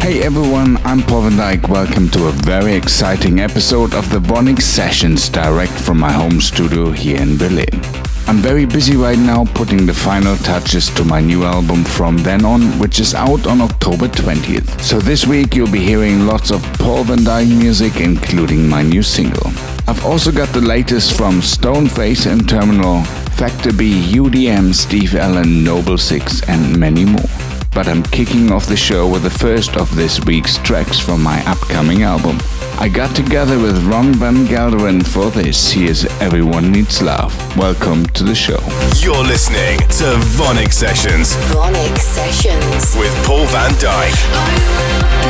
Hey everyone, I'm Paul van Dyk. Welcome to a very exciting episode of the VONYC Sessions direct from my home studio here in Berlin. I'm very busy right now putting the final touches to my new album From Then On, which is out on October 20th. So this week you'll be hearing lots of Paul van Dyk music, including my new single. I've also got the latest from Stoneface and Terminal, Factor B, UDM, Steve Allen, Noble Six, and many more but I'm kicking off the show with the first of this week's tracks from my upcoming album. I got together with Ron Van Gelderen for this. Here's Everyone Needs Love. Welcome to the show. You're listening to VONYC Sessions VONYC Sessions. with Paul van Dyk.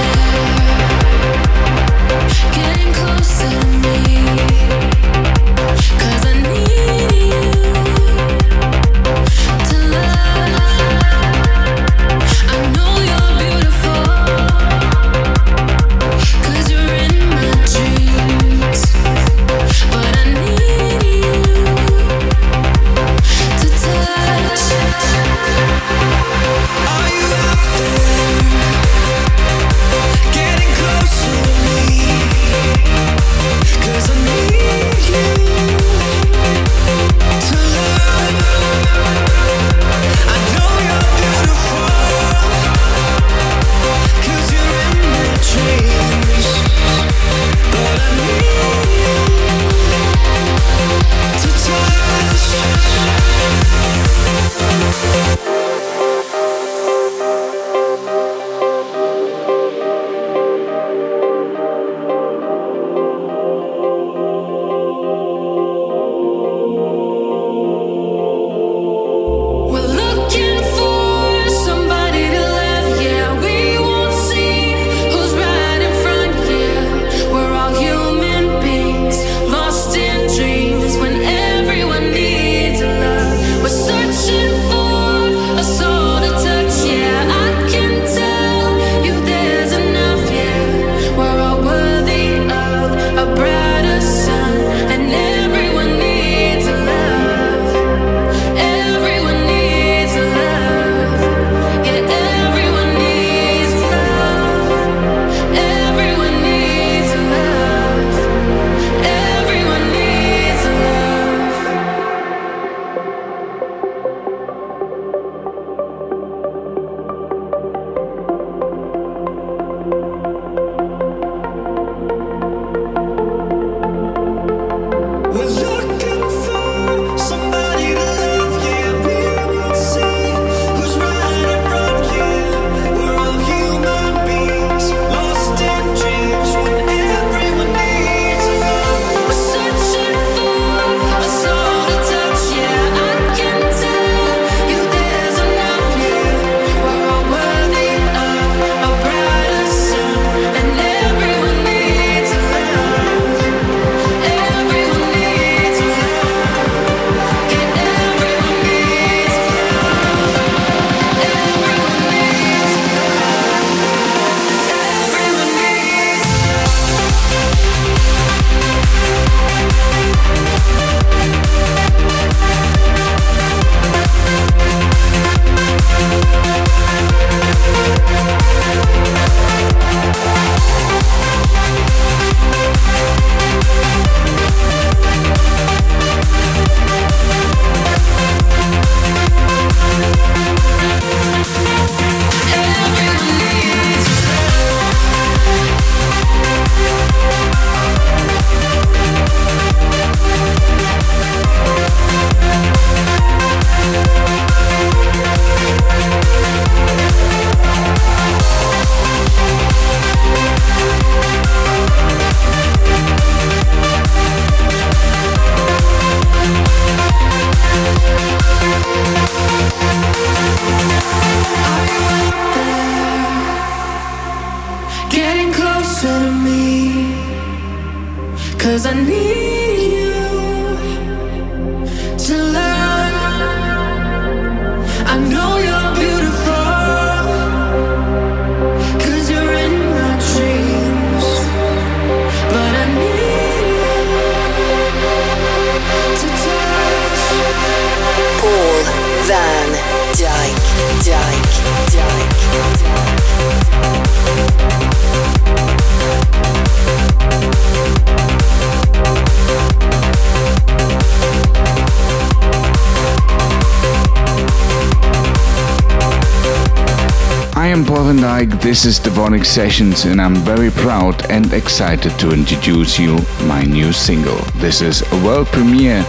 Am Paul van Dyk, this is the VONYC Sessions, and I'm very proud and excited to introduce you my new single. This is a world premiere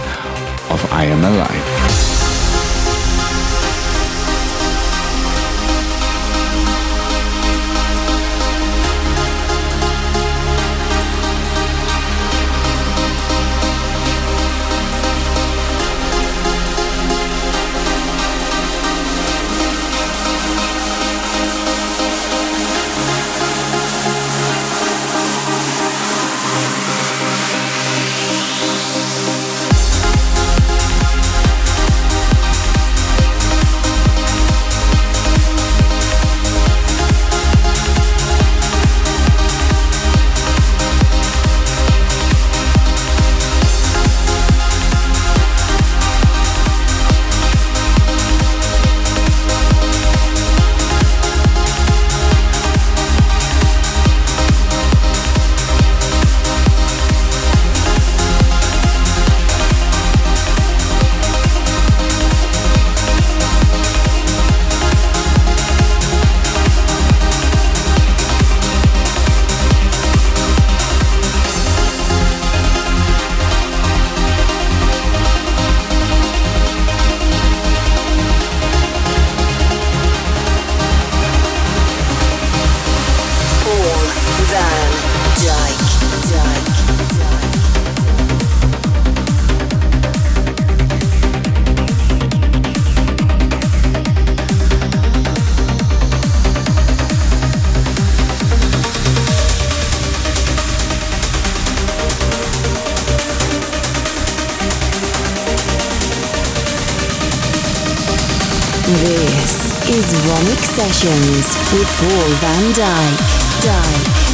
of I Am Alive. This is VONYC Sessions with Paul van Dyk. Dyk.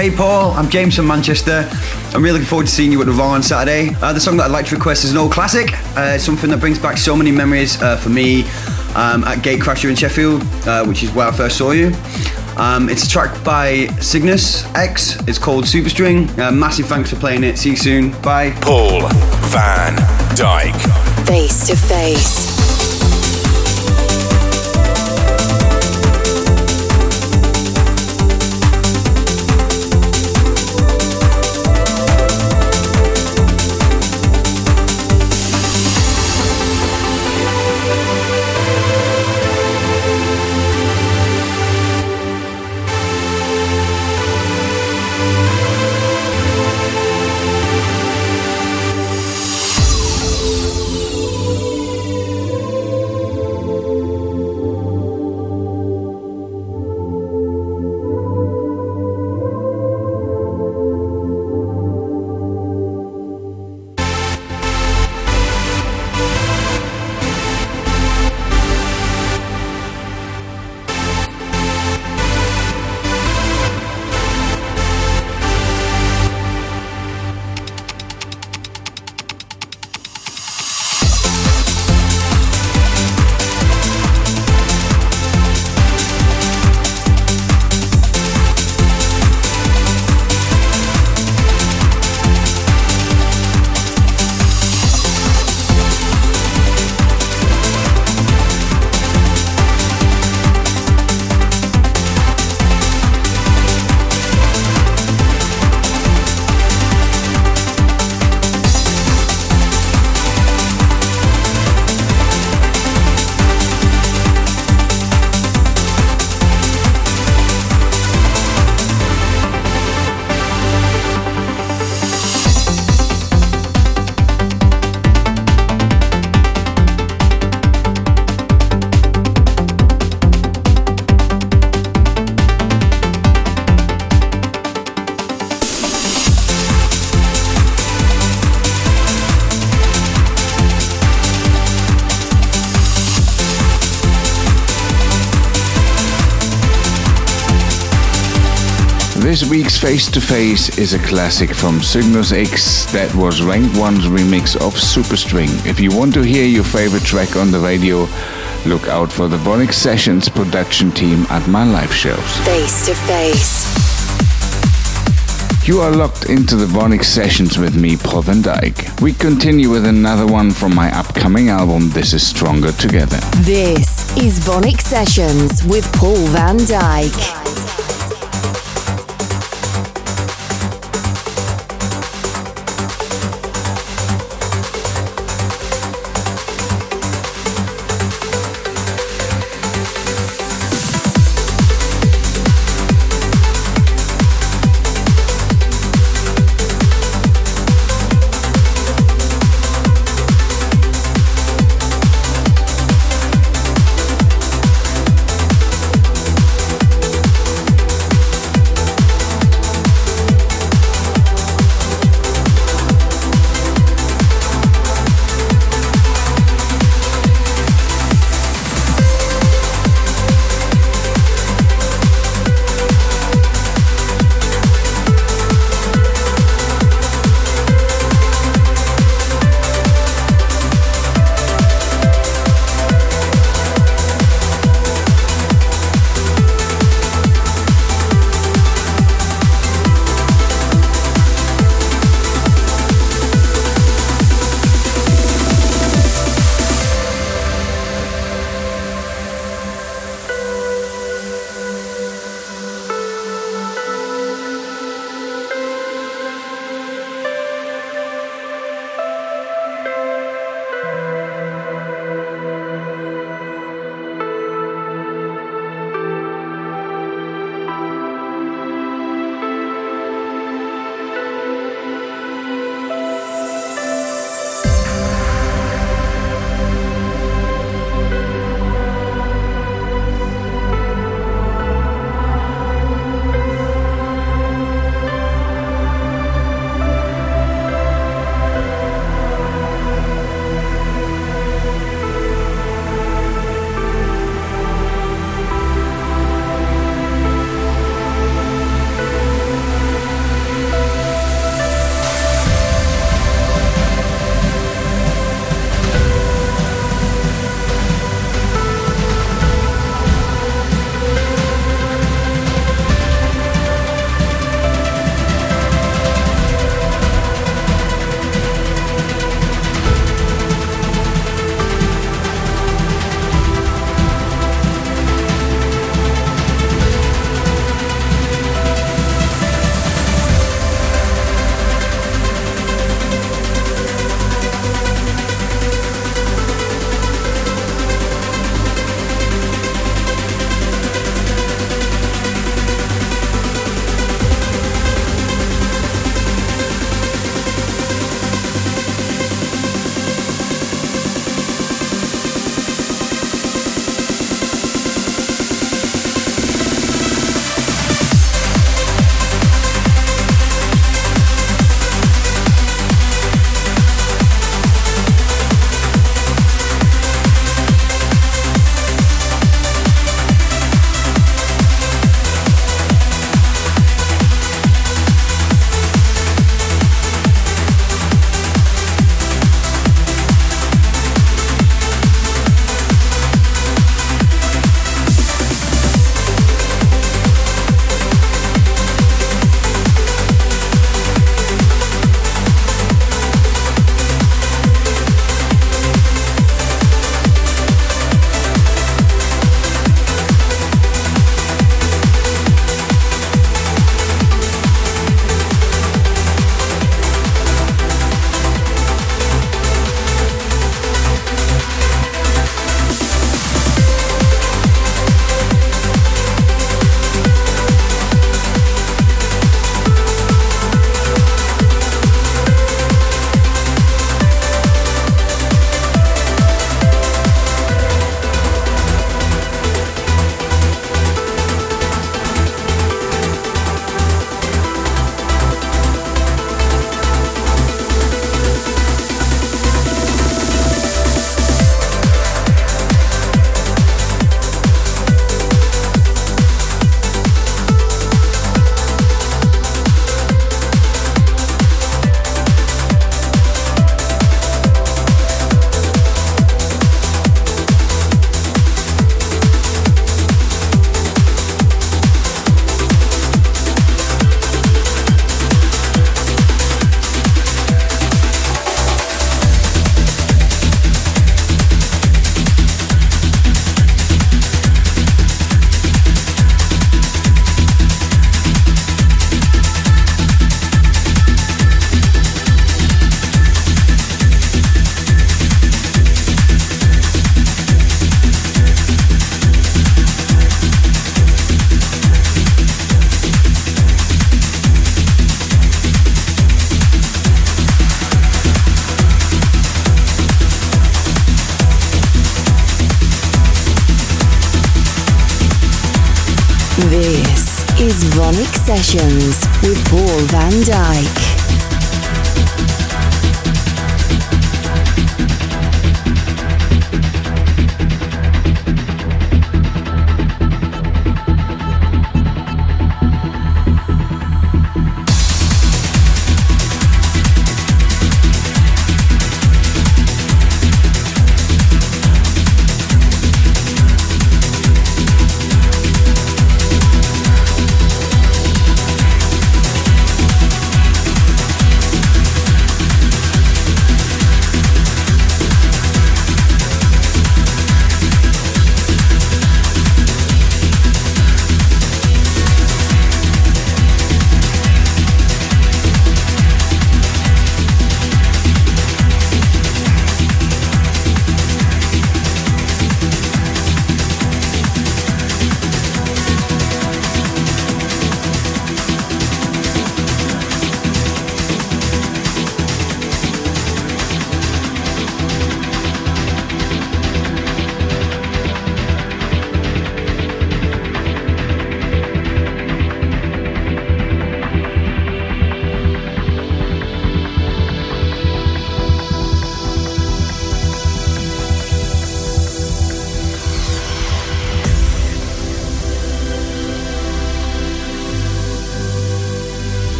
Hey Paul, I'm James from Manchester. I'm really looking forward to seeing you at the Raw on Saturday. Uh, the song that I'd like to request is an old classic. Uh, something that brings back so many memories uh, for me um, at Gatecrasher in Sheffield, uh, which is where I first saw you. Um, it's a track by Cygnus X. It's called Superstring. Uh, massive thanks for playing it. See you soon. Bye. Paul van Dyk. Face to face. Face to Face is a classic from Cygnus X that was Rank 1's remix of Superstring. If you want to hear your favorite track on the radio, look out for the Vonyc Sessions production team at my live shows. Face to face. You are locked into the Vonyc Sessions with me, Paul van Dyk. We continue with another one from my upcoming album, This is Stronger Together. This is Vonyc Sessions with Paul van Dyk.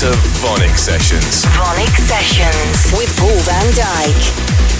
to VONYC Sessions. VONYC Sessions with Paul van Dyk.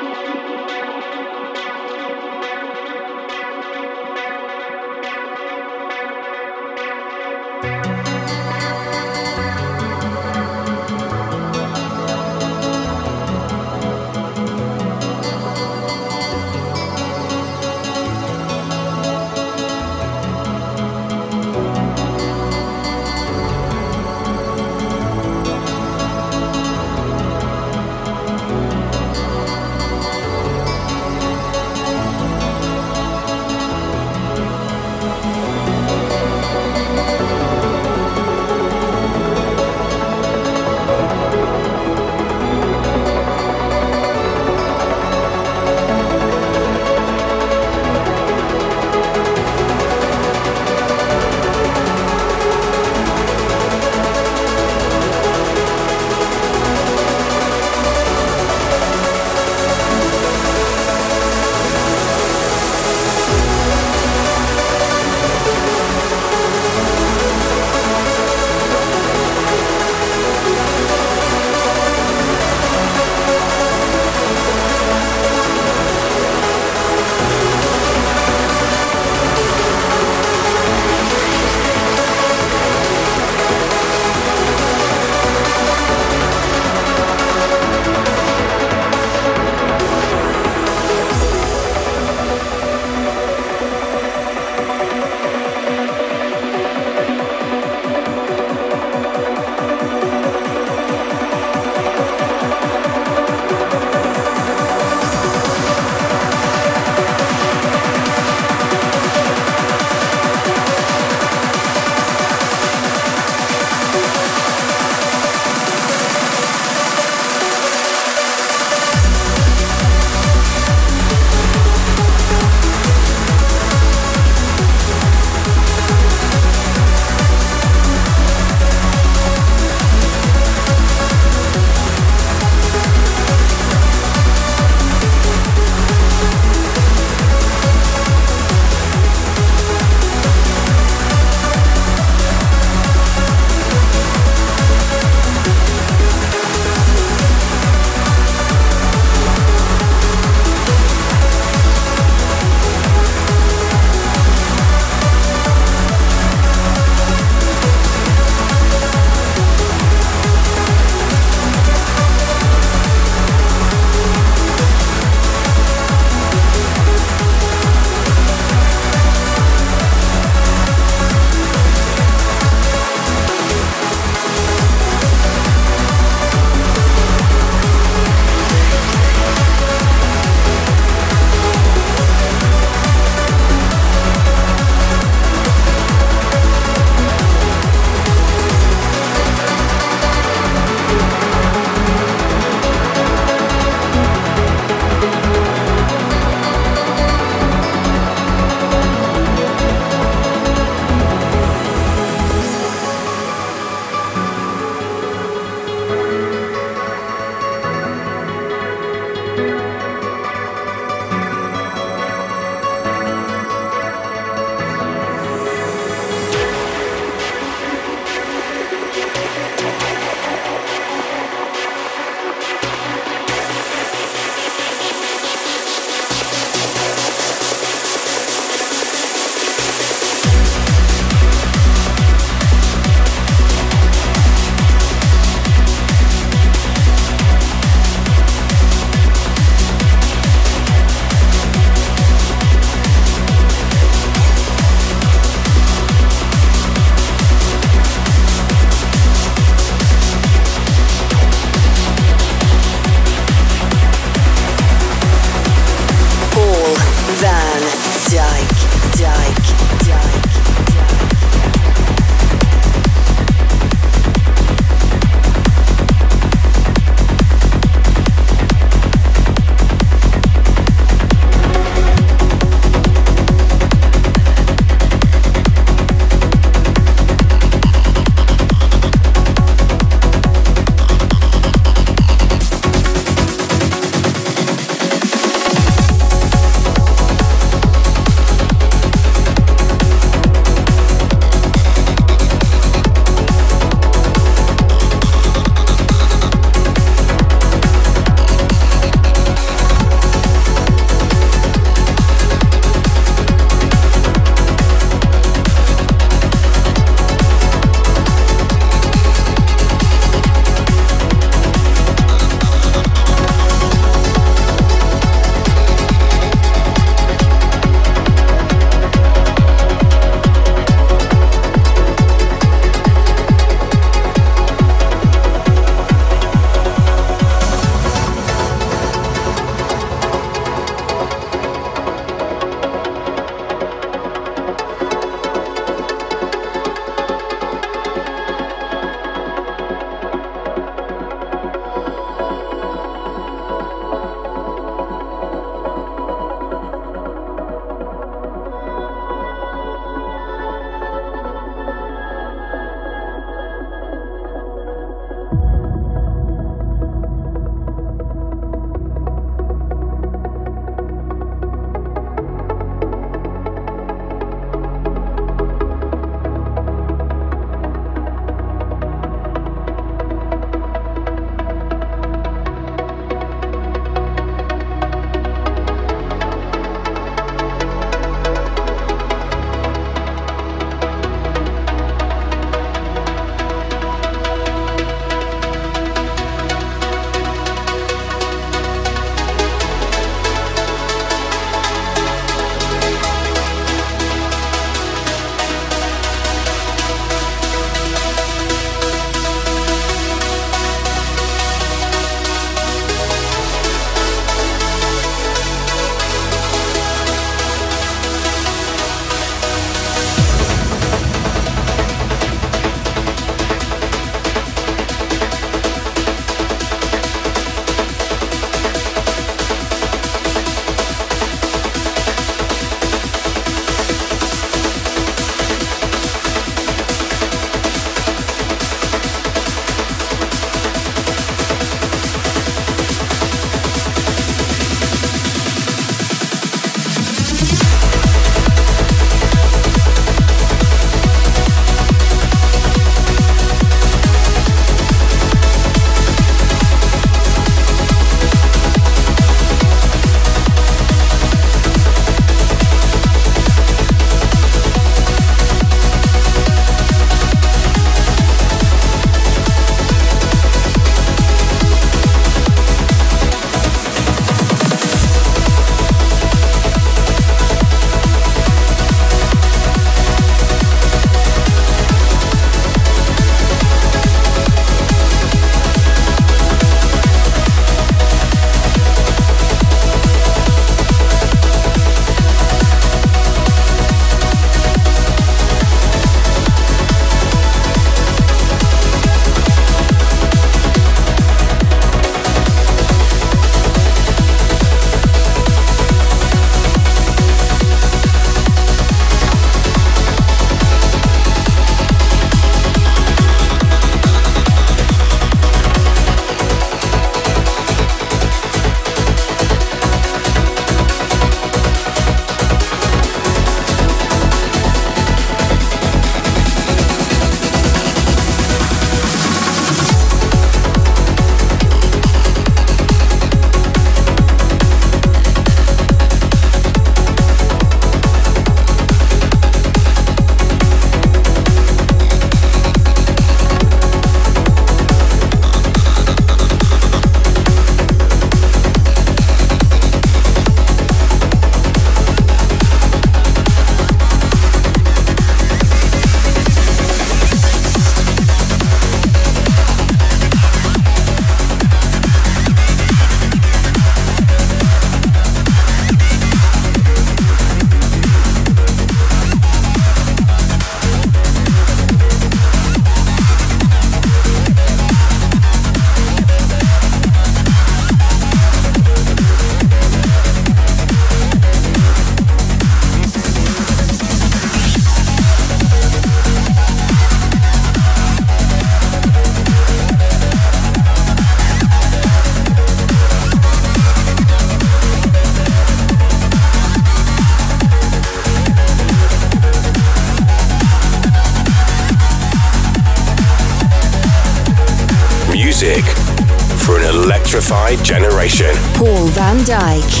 Van Dyk.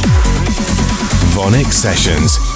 VONYC Sessions.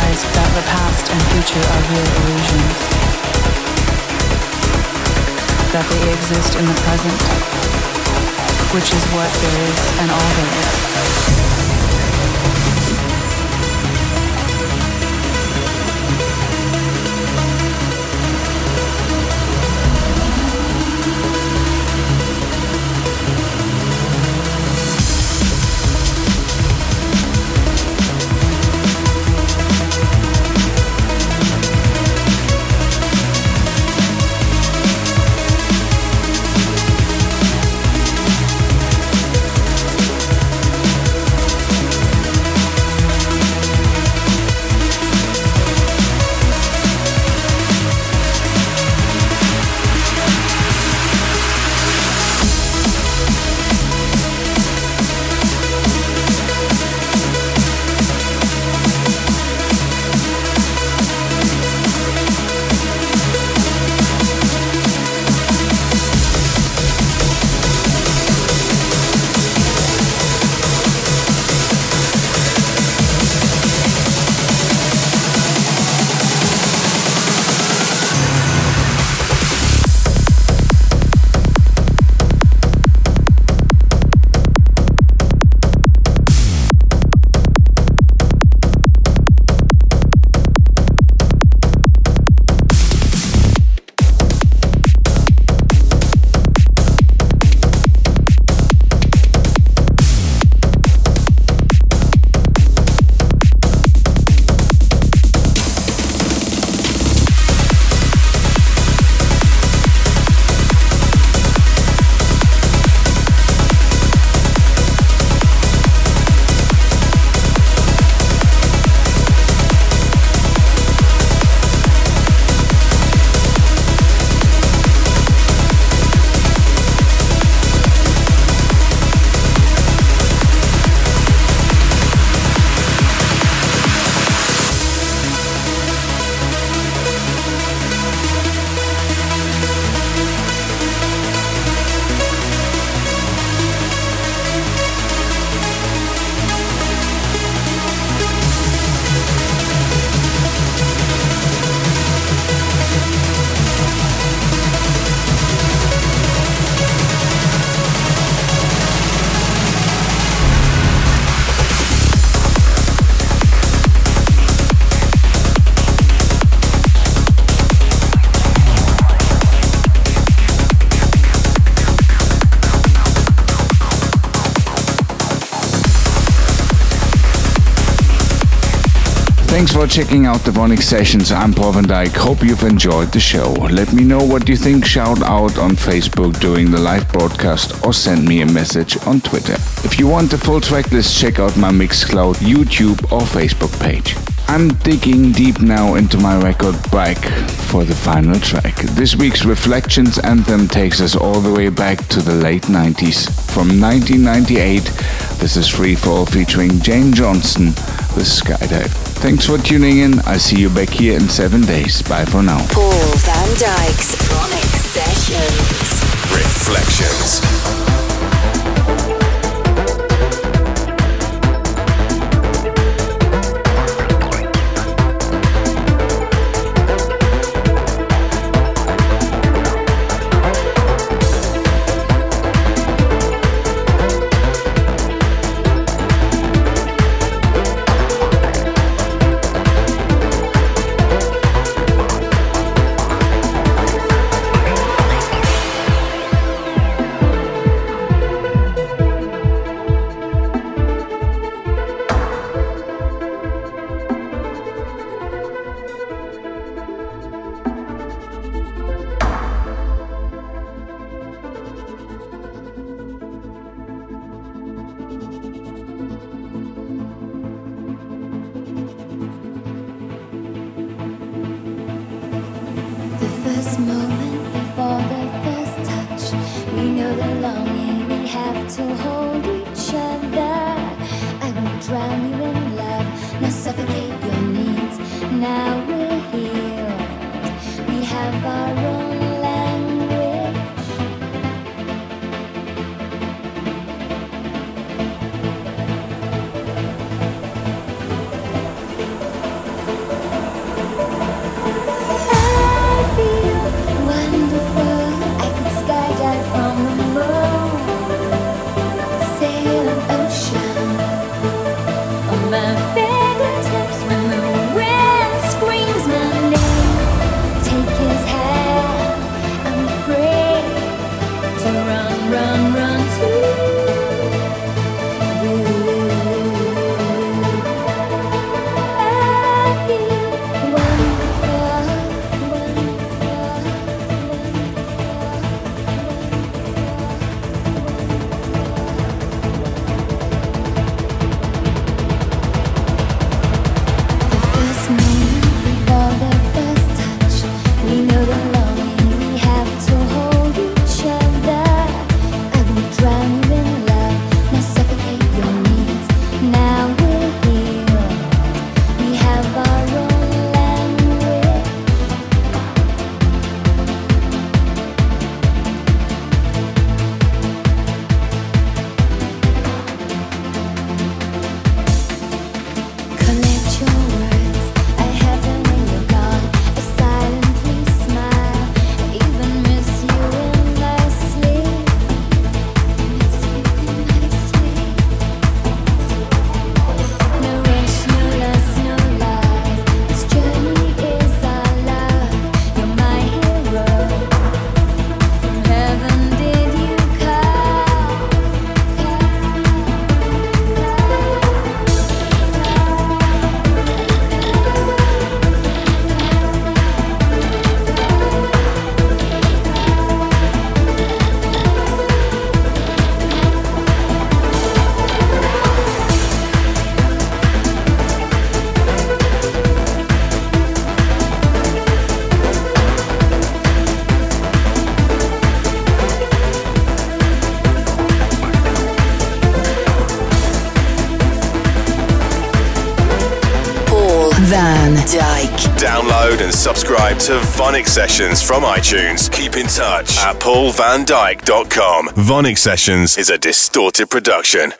realize that the past and future are real illusions. That they exist in the present, which is what there is and all there is. For checking out the VONYC Sessions. I'm Paul van Dyk. Hope you've enjoyed the show. Let me know what you think. Shout out on Facebook during the live broadcast or send me a message on Twitter. If you want the full track list, check out my Mixcloud, YouTube, or Facebook page. I'm digging deep now into my record Break for the final track. This week's Reflections anthem takes us all the way back to the late 90s. From 1998, this is Free Fall featuring Jan Johnston with Skydive. Thanks for tuning in. I'll see you back here in seven days. Bye for now. Paul van Dyk's VONYC Sessions. Reflections. To VONYC Sessions from iTunes. Keep in touch at paulvandyk.com. VONYC Sessions is a distorted production.